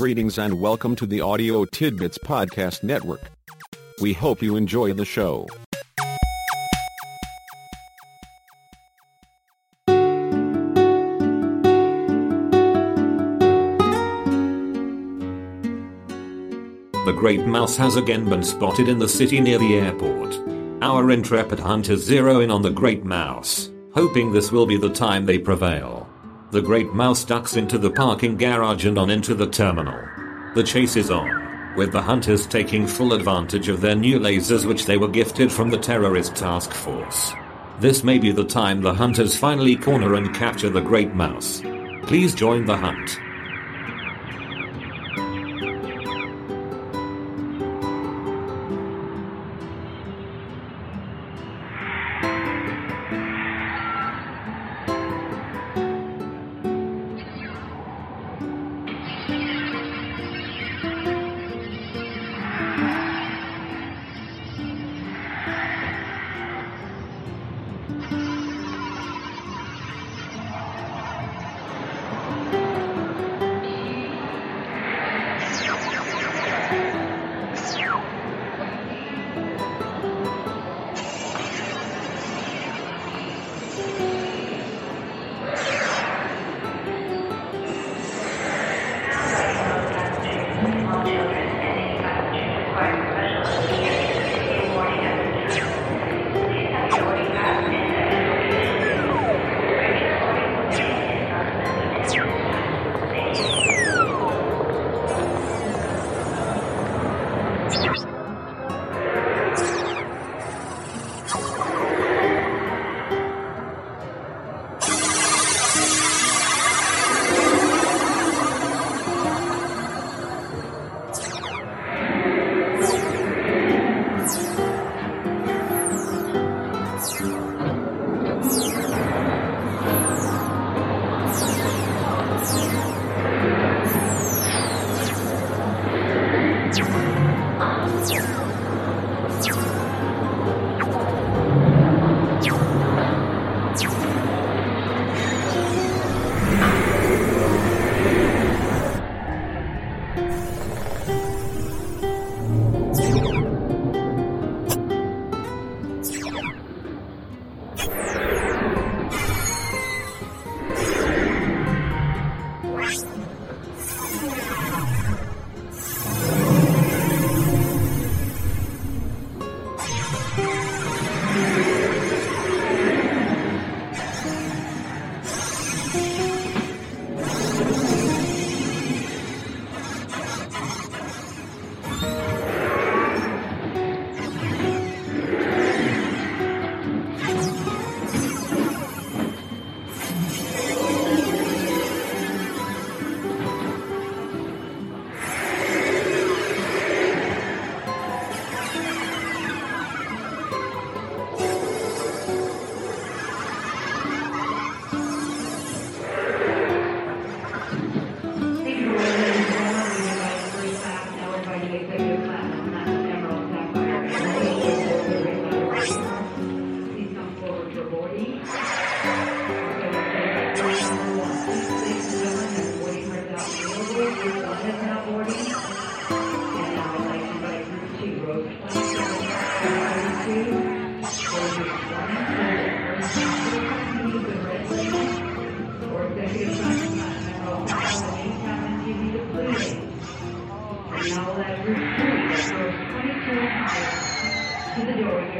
Greetings and welcome to the Audio Tidbits Podcast Network. We hope you enjoy the show. The great mouse has again been spotted in the city near the airport. Our intrepid hunters zero in on the great mouse, hoping this will be the time they prevail. The great mouse ducks into the parking garage and on into the terminal. The chase is on, with the hunters taking full advantage of their new lasers which they were gifted from the terrorist task force. This may be the time the hunters finally corner and capture the great mouse. Please join the hunt. to the door.